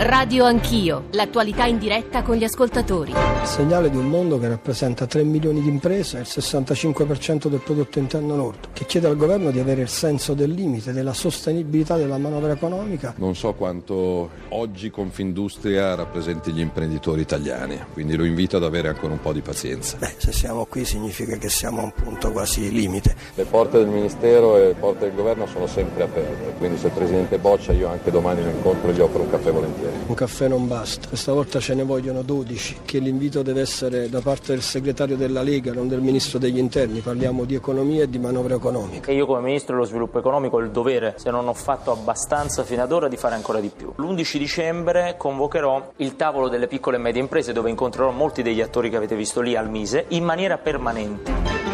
Radio Anch'io, l'attualità in diretta con gli ascoltatori. Il segnale di un mondo che rappresenta 3 milioni di imprese e il 65% del prodotto interno lordo, che chiede al governo di avere il senso del limite, della sostenibilità della manovra economica. Non so quanto oggi Confindustria rappresenti gli imprenditori italiani, quindi lo invito ad avere ancora un po' di pazienza. Beh, se siamo qui significa che siamo a un punto quasi limite. Le porte del Ministero e le porte del governo sono sempre aperte, quindi se il Presidente boccia io anche domani lo incontro e gli offro un caffè volentieri. Un caffè non basta, questa volta ce ne vogliono 12, che l'invito deve essere da parte del segretario della Lega, non del Ministro degli Interni. Parliamo di economia e di manovra economica. E io come Ministro dello Sviluppo Economico ho il dovere, se non ho fatto abbastanza fino ad ora, di fare ancora di più. L'11 dicembre convocherò il tavolo delle piccole e medie imprese dove incontrerò molti degli attori che avete visto lì al Mise in maniera permanente.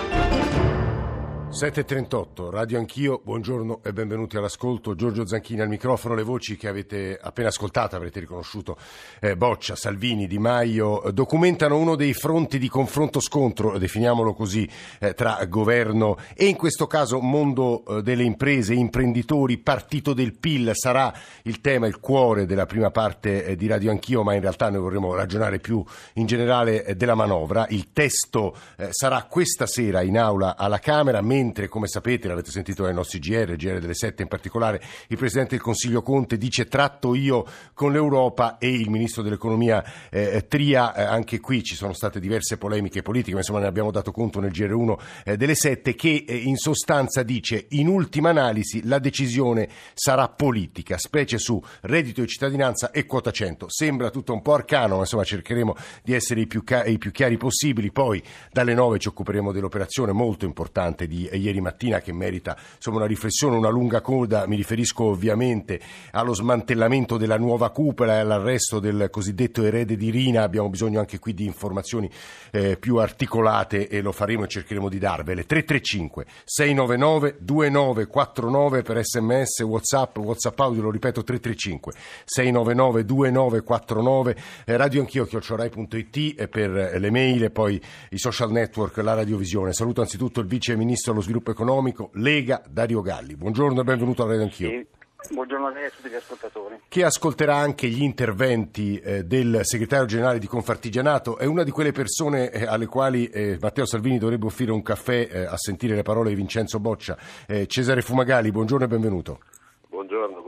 7.38, Radio Anch'io, buongiorno e benvenuti all'ascolto. Giorgio Zanchini al microfono, le voci che avete appena ascoltato, avrete riconosciuto eh, Boccia, Salvini, Di Maio, documentano uno dei fronti di confronto-scontro, definiamolo così, eh, tra governo e in questo caso mondo eh, delle imprese, imprenditori, partito del PIL, sarà il tema, il cuore della prima parte eh, di Radio Anch'io, ma in realtà noi vorremmo ragionare più in generale eh, della manovra. Il testo eh, sarà questa sera in aula alla Camera, mentre mentre, come sapete, l'avete sentito dai nostri GR, GR delle 7 in particolare, il Presidente del Consiglio Conte dice tratto io con l'Europa e il Ministro dell'Economia eh, Tria, eh, anche qui ci sono state diverse polemiche politiche, ma insomma ne abbiamo dato conto nel GR1 eh, delle 7, che eh, in sostanza dice in ultima analisi la decisione sarà politica, specie su reddito di cittadinanza e quota 100. Sembra tutto un po' arcano, ma insomma cercheremo di essere i più, ca- i più chiari possibili, poi dalle 9 ci occuperemo dell'operazione molto importante di ieri mattina che merita insomma, una riflessione, una lunga coda. Mi riferisco ovviamente allo smantellamento della nuova cupola e all'arresto del cosiddetto erede di Rina. Abbiamo bisogno anche qui di informazioni eh, più articolate e lo faremo e cercheremo di darvele. 335 699 2949 per sms, whatsapp, whatsapp audio, lo ripeto 335 699 2949 eh, radio anch'io chiocciorai.it eh, per le mail e poi i social network, la radiovisione. Saluto anzitutto il vice ministro sviluppo economico, Lega, Dario Galli. Buongiorno e benvenuto a Radio Anch'io. Sì. Buongiorno a lei e a tutti gli ascoltatori. Che ascolterà anche gli interventi eh, del segretario generale di Confartigianato. È una di quelle persone eh, alle quali eh, Matteo Salvini dovrebbe offrire un caffè eh, a sentire le parole di Vincenzo Boccia. Eh, Cesare Fumagali, buongiorno e benvenuto. Buongiorno, buongiorno.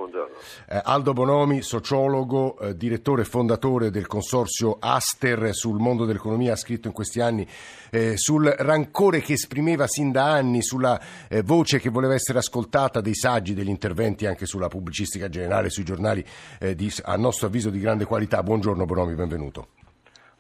Eh, Aldo Bonomi, sociologo, eh, direttore e fondatore del consorzio Aster sul mondo dell'economia, ha scritto in questi anni eh, sul rancore che esprimeva sin da anni, sulla eh, voce che voleva essere ascoltata, dei saggi, degli interventi anche sulla pubblicistica generale, sui giornali eh, di, a nostro avviso di grande qualità. Buongiorno Bonomi, benvenuto.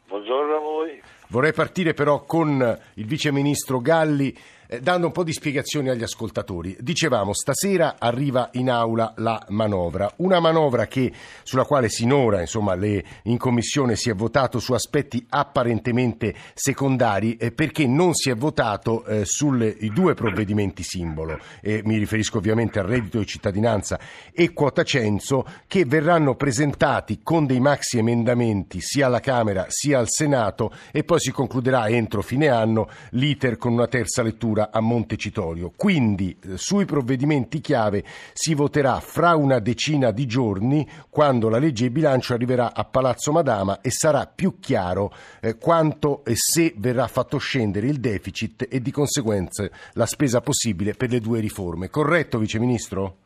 Buongiorno a voi. Vorrei partire però con il vice ministro Galli eh, dando un po' di spiegazioni agli ascoltatori. Dicevamo, stasera arriva in aula la manovra, una manovra che, sulla quale sinora insomma, le, in commissione si è votato su aspetti apparentemente secondari eh, perché non si è votato eh, sui due provvedimenti simbolo, mi riferisco ovviamente al reddito di cittadinanza e quota censo, che verranno presentati con dei maxi emendamenti sia alla Camera sia al Senato e poi si concluderà entro fine anno l'iter con una terza lettura a Montecitorio. Quindi eh, sui provvedimenti chiave si voterà fra una decina di giorni quando la legge di bilancio arriverà a Palazzo Madama e sarà più chiaro eh, quanto e se verrà fatto scendere il deficit e di conseguenza la spesa possibile per le due riforme. Corretto, Vice Ministro?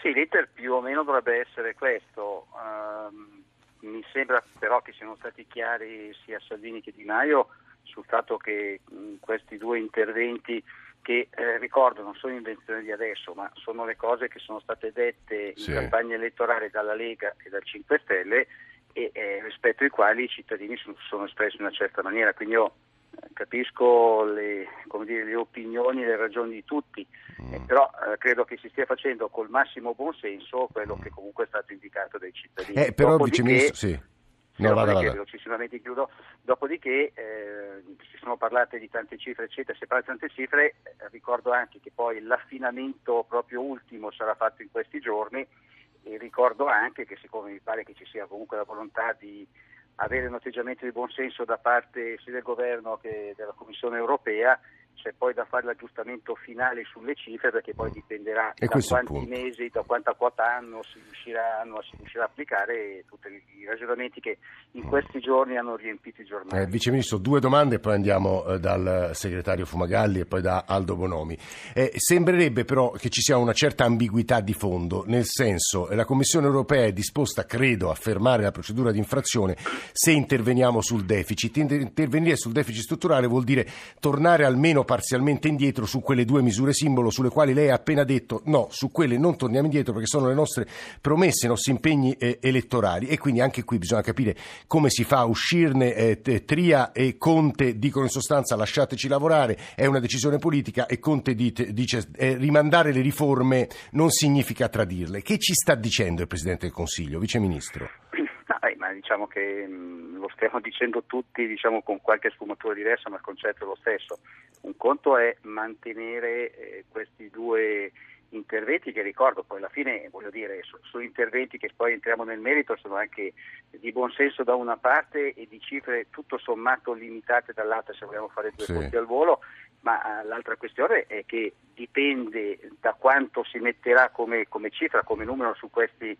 Sì, l'iter più o meno dovrebbe essere questo. Uh, mi sembra però che siano stati chiari sia Salvini che Di Maio sul fatto che mh, questi due interventi che eh, ricordo non sono invenzioni di adesso, ma sono le cose che sono state dette in campagna elettorale dalla Lega e dal 5 Stelle e eh, rispetto ai quali i cittadini sono, sono, espressi in una certa maniera. Quindi io eh, capisco le, dire, le, opinioni e le ragioni di tutti, mm. eh, però eh, credo che si stia facendo col massimo buonsenso quello mm. che comunque è stato indicato dai cittadini. Eh, però, Vice Ministro, sì. No, vada, vada. velocissimamente chiudo. Dopodiché eh, si sono parlate di tante cifre, eccetera. Se parla di tante cifre, eh, ricordo anche che poi l'affinamento proprio ultimo sarà fatto in questi giorni e ricordo anche che siccome mi pare che ci sia comunque la volontà di avere un atteggiamento di buonsenso da parte sia del governo che della Commissione europea, c'è poi da fare l'aggiustamento finale sulle cifre perché poi dipenderà E da quanti punto. mesi, da quanta quota anno si riusciranno, si riuscirà a applicare tutti i ragionamenti che in questi giorni hanno riempito i giornali. Eh, Vice Ministro, due domande e poi andiamo eh, dal segretario Fumagalli e poi da Aldo Bonomi. Eh, sembrerebbe però che ci sia una certa ambiguità di fondo, nel senso che la Commissione europea è disposta, credo, a fermare la procedura di infrazione se interveniamo sul deficit. Inter- Intervenire sul deficit strutturale vuol dire tornare almeno parzialmente indietro su quelle due misure simbolo sulle quali lei ha appena detto no, su quelle non torniamo indietro perché sono le nostre promesse, i nostri impegni eh, elettorali e quindi anche qui bisogna capire come si fa a uscirne. eh, Tria e Conte dicono in sostanza lasciateci lavorare, è una decisione politica e Conte dite- dice eh, rimandare le riforme non significa tradirle. Che ci sta dicendo il Presidente del Consiglio, Vice Ministro? Eh, ma diciamo che mh, lo stiamo dicendo tutti diciamo, con qualche sfumatura diversa, ma il concetto è lo stesso. Un conto è mantenere eh, questi due interventi che ricordo poi alla fine voglio dire so- sono interventi che poi entriamo nel merito sono anche di buon senso da una parte e di cifre tutto sommato limitate dall'altra se vogliamo fare due Sì. conti al volo ma eh, l'altra questione è che dipende da quanto si metterà come, come cifra, come numero su questi,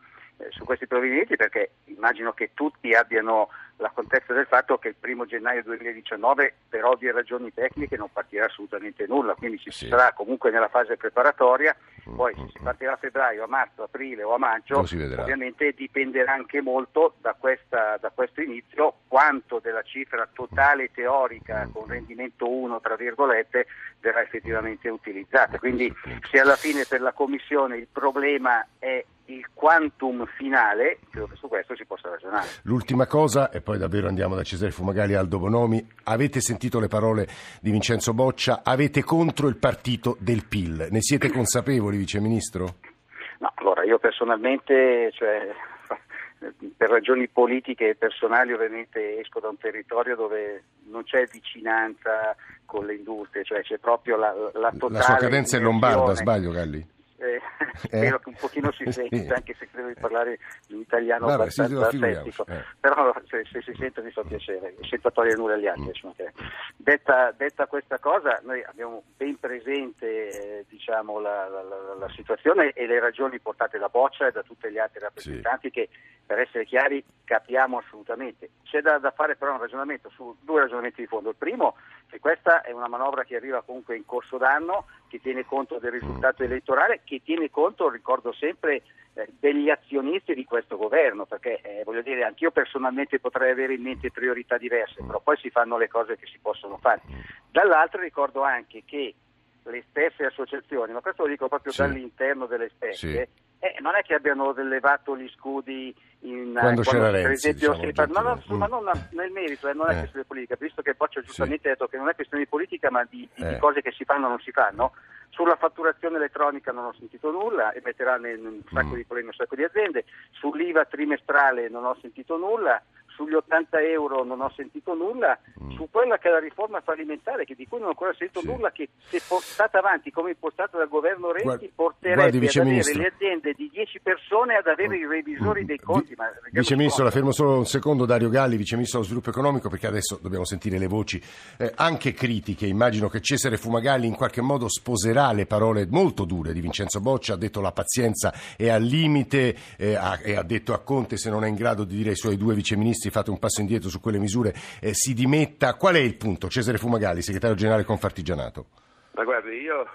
su questi provvedimenti, perché immagino che tutti abbiano la contezza del fatto che il primo gennaio 2019 per ovvie ragioni tecniche non partirà assolutamente nulla, quindi ci Sì. sarà comunque nella fase preparatoria, poi Mm, se si mm. partirà a febbraio, a marzo, aprile o a maggio, ovviamente dipenderà anche molto da, questa- da questo inizio quanto della cifra totale teorica con rendimento 1 tra virgolette verrà effettivamente utilizzata. Quindi se alla fine per la Commissione il problema è il quantum finale, credo che su questo si possa ragionare. L'ultima cosa, e poi davvero andiamo da Cesare Fumagalli Aldo Bonomi, avete sentito le parole di Vincenzo Boccia, avete contro il partito del PIL, ne siete consapevoli Vice Ministro? No, allora io personalmente, cioè, per ragioni politiche e personali ovviamente esco da un territorio dove non c'è vicinanza con le industrie, cioè c'è proprio la, la totale... La sua cadenza è lombarda, sbaglio Galli? Eh, spero che un pochino si senta, anche se credo di parlare in italiano Vabbè, sì, abbastanza asettico. eh. Però se, se si sente mi fa piacere, senza togliere nulla agli altri. Mm. Detta, detta questa cosa, noi abbiamo ben presente eh, diciamo, la, la- la- la situazione e le ragioni portate da Boccia e da tutti gli altri rappresentanti che per essere chiari capiamo assolutamente. C'è da, da fare però un ragionamento su due ragionamenti di fondo. Il primo che questa è una manovra che arriva comunque in corso d'anno, che tiene conto del risultato elettorale, che tiene conto, ricordo sempre, eh, degli azionisti di questo governo, perché eh, voglio dire, anch'io personalmente potrei avere in mente priorità diverse, però poi si fanno le cose che si possono fare. Dall'altro ricordo anche che le stesse associazioni, ma questo lo dico proprio Sì. dall'interno delle stesse, Sì. Eh, non è che abbiano levato gli scudi in Quando c'era per Renzi, esempio, diciamo, si fa- no, no, Gentile. ma non nel merito, eh, non è Eh. questione politica, visto che Boccia giustamente ha detto che non è questione di politica ma di, di- di Eh. cose che si fanno o non si fanno. Sulla fatturazione elettronica non ho sentito nulla e metterà un sacco Mm. di problemi un sacco di aziende. Sull'IVA trimestrale non ho sentito nulla. Sugli 80 euro non ho sentito nulla. Mm. Su quella che è la riforma fallimentare, che di cui non ho ancora sentito Sì. nulla, che se portata avanti come impostata dal governo Renzi Guardi- porterebbe guardi, ad avere le aziende di 10 persone ad avere i revisori dei conti. Ma Mm. Vice Ministro, la fermo solo un secondo, Dario Galli, Vice Ministro dello Sviluppo Economico, perché adesso dobbiamo sentire le voci eh, anche critiche. Immagino che Cesare Fumagalli in qualche modo sposerà le parole molto dure di Vincenzo Boccia, ha detto la pazienza è al limite eh, ha- e ha detto a Conte se non è in grado di dire ai suoi due viceministri fate un passo indietro su quelle misure, eh, si dimetta. Qual è il punto? Cesare Fumagalli, segretario generale Confartigianato. Ma guardi, io eh,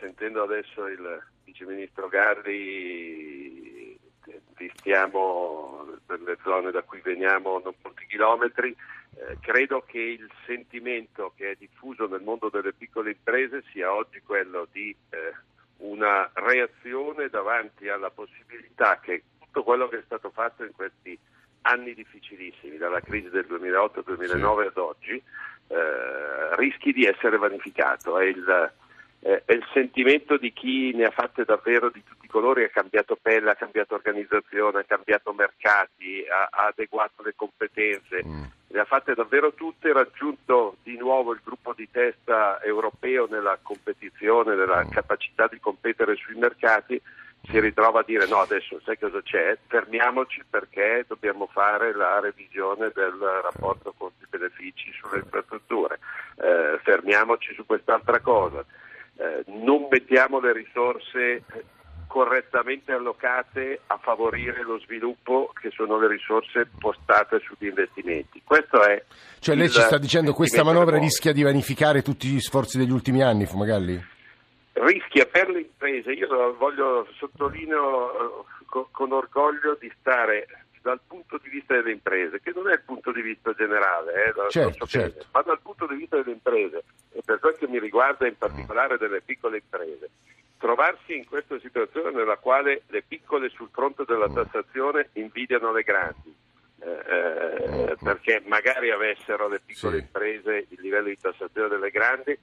sentendo adesso il viceministro Garri, eh, distiamo per le zone da cui veniamo non molti chilometri, eh, credo che il sentimento che è diffuso nel mondo delle piccole imprese sia oggi quello di eh, una reazione davanti alla possibilità che tutto quello che è stato fatto in questi anni difficilissimi, dalla crisi del 2008-2009 ad oggi, eh, rischi di essere vanificato. È il, eh, è il sentimento di chi ne ha fatte davvero di tutti i colori, ha cambiato pelle, ha cambiato organizzazione, ha cambiato mercati, ha, ha adeguato le competenze, Mm. le ha fatte davvero tutte, raggiunto di nuovo il gruppo di testa europeo nella competizione, nella Mm. capacità di competere sui mercati, si ritrova a dire no adesso sai cosa c'è? Fermiamoci perché dobbiamo fare la revisione del rapporto conti benefici sulle infrastrutture. Eh, fermiamoci su quest'altra cosa. Eh, non mettiamo le risorse correttamente allocate a favorire lo sviluppo che sono le risorse postate sugli investimenti. Questo è cioè lei ci sta dicendo che questa manovra rischia di vanificare tutti gli sforzi degli ultimi anni, Fumagalli? Rischia per le imprese, io voglio sottolineo eh, con, orgoglio di stare dal punto di vista delle imprese, che non è il punto di vista generale, eh, certo, certo. ma dal punto di vista delle imprese, e per quel che mi riguarda in particolare delle piccole imprese trovarsi in questa situazione nella quale le piccole sul fronte della mm. tassazione invidiano le grandi. Eh, eh, mm. perché magari avessero le piccole sì. imprese il livello di tassazione delle grandi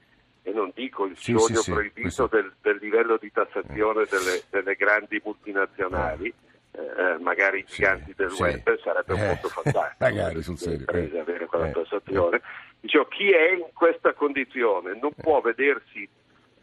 e non dico il sì, sogno sì, proibito del, del, livello di tassazione mm. delle, delle grandi multinazionali. Eh, eh, magari i giganti del web sarebbe un mondo fantastico magari sul serio imprese avere quella tassazione. Dicevo, chi è in questa condizione non può vedersi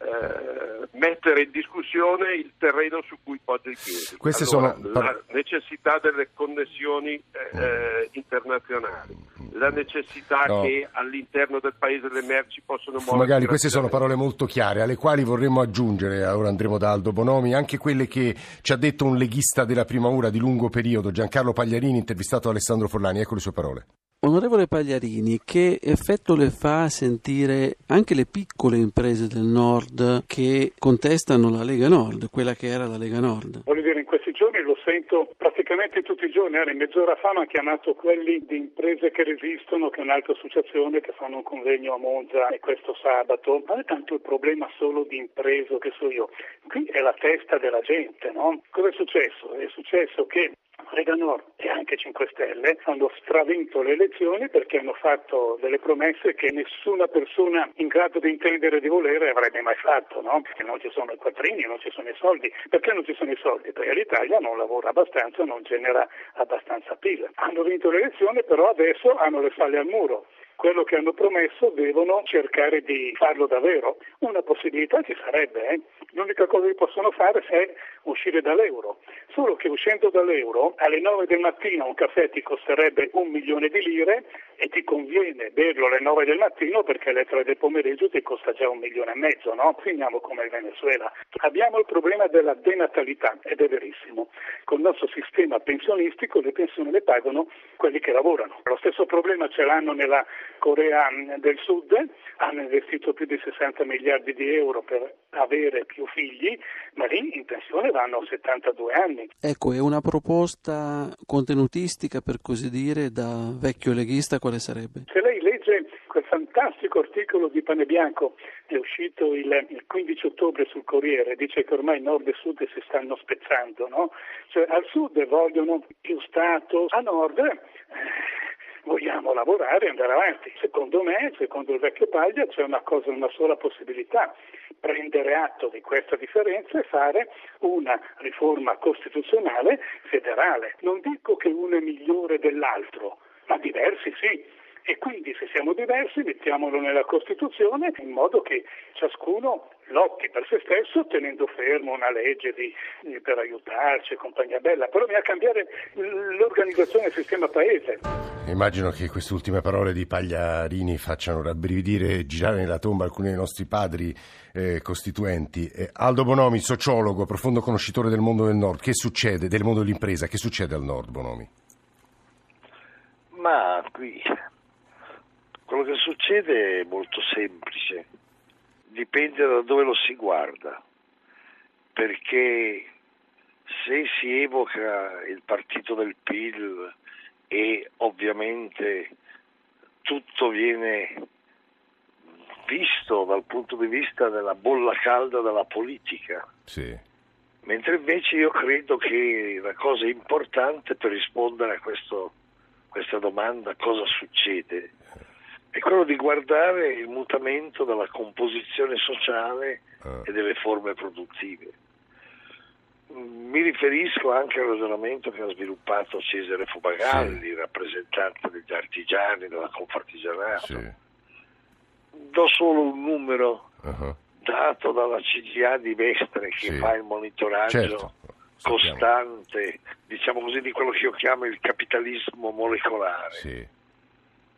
eh, mettere in discussione il terreno su cui poggia i piedi. Queste allora, sono... La necessità delle connessioni eh, eh, internazionali, la necessità no. che all'interno del paese le merci possono muoversi. Magari queste sono parole molto chiare, alle quali vorremmo aggiungere, ora andremo da Aldo Bonomi, anche quelle che ci ha detto un leghista della prima ora di lungo periodo, Giancarlo Pagliarini, intervistato da Alessandro Forlani. Ecco le sue parole. Onorevole Pagliarini, che effetto le fa sentire anche le piccole imprese del Nord che contestano la Lega Nord, quella che era la Lega Nord? Voglio dire, in questi giorni lo sento praticamente tutti i giorni. in mezz'ora fa mi ha chiamato quelli di imprese che resistono, che è un'altra associazione che fanno un convegno a Monza questo sabato. Non è tanto il problema solo di imprese, che so io. Qui è la testa della gente, no? Cosa è successo? È successo che Lega Nord e anche 5 Stelle hanno stravinto le elezioni perché hanno fatto delle promesse che nessuna persona in grado di intendere e di volere avrebbe mai fatto, no? Che non ci sono i quattrini, non ci sono i soldi. Perché non ci sono i soldi? Perché l'Italia non lavora abbastanza, non genera abbastanza PIL. Hanno vinto le elezioni, però adesso hanno le falle al muro quello che hanno promesso devono cercare di farlo davvero. Una possibilità ci sarebbe, eh? l'unica cosa che possono fare è uscire dall'euro, solo che uscendo dall'euro alle 9 del mattino un caffè ti costerebbe un milione di lire e ti conviene berlo alle 9 del mattino perché alle 3 del pomeriggio ti costa già un milione e mezzo, no? Finiamo come il Venezuela. Abbiamo il problema della denatalità ed è verissimo. Con il nostro sistema pensionistico le pensioni le pagano quelli che lavorano. Lo stesso problema ce l'hanno nella Corea del Sud, hanno investito più di 60 miliardi di euro per avere più figli, ma lì in pensione vanno 72 anni. Ecco, è una proposta contenutistica, per così dire, da vecchio leghista, quale sarebbe? Se lei legge quel fantastico articolo di Pane Bianco, è uscito il, il 15 ottobre sul Corriere, dice che ormai nord e sud si stanno spezzando, no? Cioè al sud vogliono più Stato, a nord... Eh, vogliamo lavorare e andare avanti. Secondo me, secondo il vecchio Paglia, c'è una cosa, una sola possibilità, prendere atto di questa differenza e fare una riforma costituzionale federale. Non dico che uno è migliore dell'altro, ma diversi sì. E quindi se siamo diversi mettiamolo nella Costituzione in modo che ciascuno lotti per se stesso tenendo fermo una legge di, di, per aiutarci, compagnia bella, però bisogna cambiare l'organizzazione del sistema paese. Immagino che queste ultime parole di Pagliarini facciano rabbrividire e girare nella tomba alcuni dei nostri padri eh, costituenti. Eh, Aldo Bonomi, sociologo, profondo conoscitore del mondo del nord, che succede, del mondo dell'impresa, che succede al nord, Bonomi? Ma qui quello che succede è molto semplice dipende da dove lo si guarda, perché se si evoca il partito del PIL e ovviamente tutto viene visto dal punto di vista della bolla calda della politica. Sì. Mentre invece io credo che la cosa importante per rispondere a questo, questa domanda, cosa succede, è quello di guardare il mutamento della composizione sociale uh. e delle forme produttive. Mi riferisco anche al ragionamento che ha sviluppato Cesare Fumagalli, sì. rappresentante degli artigiani, della Confartigianato. Sì. Do solo un numero uh-huh. dato dalla CGA di Mestre che sì. fa il monitoraggio certo. Costante, diciamo così, di quello che io chiamo il capitalismo molecolare.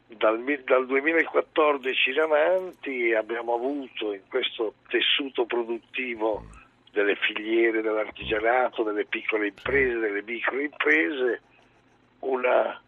dal, dal 2014 in avanti abbiamo avuto in questo tessuto produttivo delle filiere dell'artigianato, delle piccole imprese, delle micro imprese, una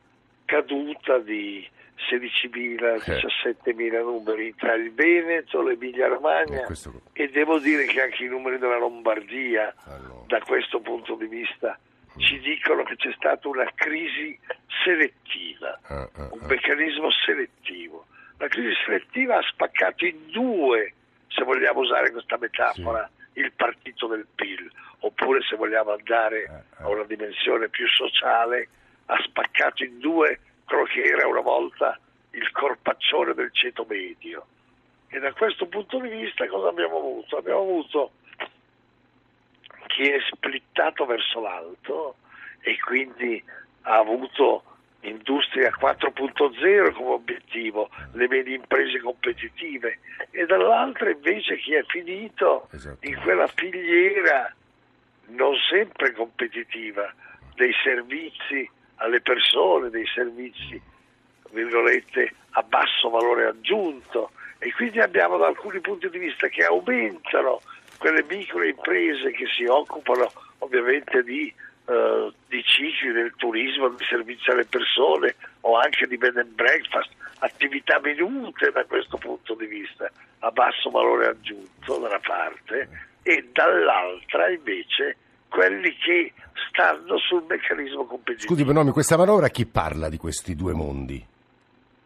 caduta di 16.000, 17.000 eh. numeri tra il Veneto, l'Emilia Romagna questo... e devo dire che anche i numeri della Lombardia allora. da questo punto di vista ci dicono che c'è stata una crisi selettiva, uh, uh, uh. un meccanismo selettivo. La crisi selettiva ha spaccato in due, se vogliamo usare questa metafora, sì. il partito del PIL, oppure se vogliamo andare a una dimensione più sociale, ha spaccato in due quello che era una volta il corpaccione del ceto medio. E da questo punto di vista cosa abbiamo avuto? Abbiamo avuto chi è splittato verso l'alto e quindi ha avuto industria 4.0 come obiettivo, le medie imprese competitive e dall'altra invece chi è finito esatto. in quella filiera non sempre competitiva dei servizi alle persone, dei servizi virgolette a basso valore aggiunto. E quindi abbiamo da alcuni punti di vista che aumentano quelle micro imprese che si occupano ovviamente di, uh, di cicli del turismo, di servizi alle persone o anche di bed and breakfast, attività minute da questo punto di vista, a basso valore aggiunto da una parte e dall'altra invece quelli che stanno sul meccanismo competitivo. Scusi Bonomi, questa manovra chi parla di questi due mondi?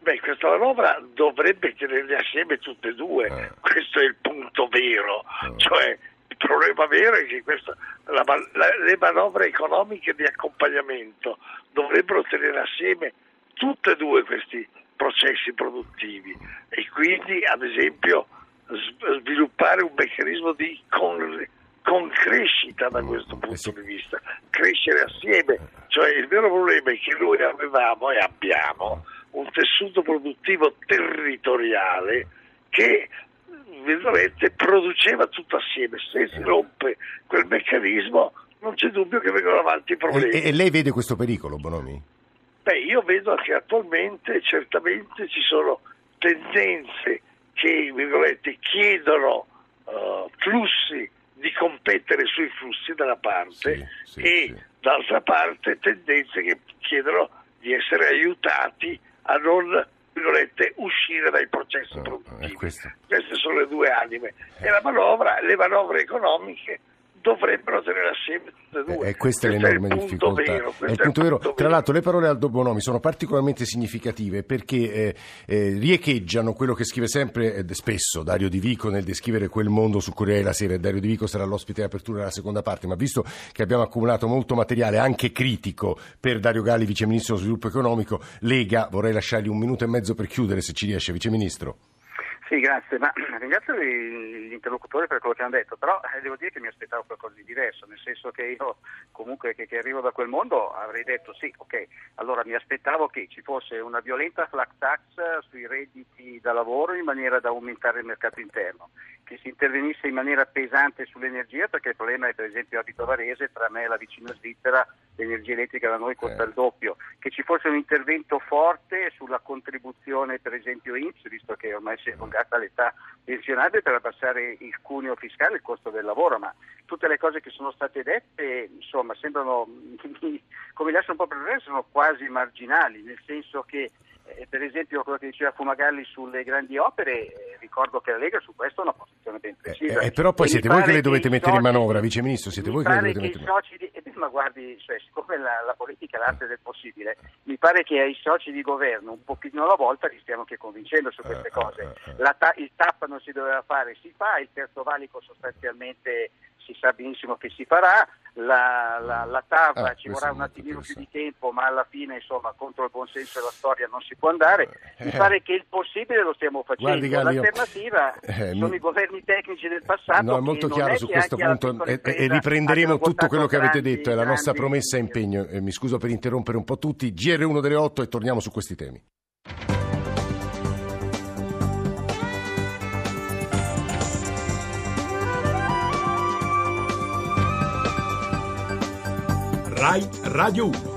Beh, questa manovra dovrebbe tenerli assieme tutte e due, eh. questo è il punto vero, eh. cioè il problema vero è che questa, la, la, le manovre economiche di accompagnamento dovrebbero tenere assieme tutte e due questi processi produttivi e quindi ad esempio sviluppare un meccanismo di con, con crescita da questo punto di vista, crescere assieme, cioè il vero problema è che noi avevamo e abbiamo un tessuto produttivo territoriale che produceva tutto assieme. Se si rompe quel meccanismo non c'è dubbio che vengono avanti i problemi. E, e lei vede questo pericolo, Bonomi? Beh, io vedo che attualmente certamente ci sono tendenze che chiedono uh, flussi competere sui flussi da una parte sì, sì, e sì. d'altra parte tendenze che chiedono di essere aiutati a non uscire dai processi oh, produttivi. Queste sono le due anime. E la manovra, le manovre economiche dovrebbero tenere assieme tutte e due. E questa è l'enorme difficoltà. Vero, è il punto vero. Tra l'altro le parole Aldo Bonomi sono particolarmente significative perché eh, eh, riecheggiano quello che scrive sempre eh, spesso Dario Di Vico nel descrivere quel mondo su Corriere la Sera. Dario Di Vico sarà l'ospite di apertura della seconda parte, ma visto che abbiamo accumulato molto materiale anche critico per Dario Galli, Vice Ministro dello Sviluppo Economico, Lega, vorrei lasciargli un minuto e mezzo per chiudere se ci riesce, Vice Ministro. Sì, grazie, ma ringrazio gli interlocutori per quello che hanno detto, però eh, devo dire che mi aspettavo qualcosa di diverso, nel senso che io comunque che, che, arrivo da quel mondo avrei detto sì, ok, allora mi aspettavo che ci fosse una violenta flat tax sui redditi da lavoro in maniera da aumentare il mercato interno, che si intervenisse in maniera pesante sull'energia, perché il problema è per esempio abito Varese, tra me e la vicina Svizzera l'energia elettrica da noi costa eh. il doppio, che ci fosse un intervento forte sulla contribuzione per esempio INPS, visto che ormai si è allungata alta l'età pensionabile per abbassare il cuneo fiscale, il costo del lavoro, ma tutte le cose che sono state dette insomma sembrano, come le lascio un po' per sono quasi marginali, nel senso che eh, per esempio quello che diceva Fumagalli sulle grandi opere, eh, ricordo che la Lega su questo ha una posizione ben precisa. Eh, eh però poi e siete voi che le dovete che mettere soci, in manovra, Vice Ministro, siete voi che le dovete mettere in manovra. Di, eh, ma guardi, cioè, siccome la, la, politica è l'arte del possibile, mi pare che ai soci di governo un pochino alla volta li stiamo anche convincendo su queste cose. Ta- il TAP non si doveva fare, si fa, il terzo valico sostanzialmente si sa benissimo che si farà, la, la, la TAV ah, ci vorrà un attimino più di tempo, ma alla fine insomma contro il buonsenso e la storia non si può andare. Mi eh. pare che il possibile lo stiamo facendo. Guardi, L'alternativa eh, sono mi... i governi tecnici del passato. No, è molto chiaro su questo punto e, e, riprenderemo tutto quello che avete detto, è la nostra promessa e impegno. Eh, mi scuso per interrompere un po' tutti. GR1 delle 8 e torniamo su questi temi. Rai Radio 1.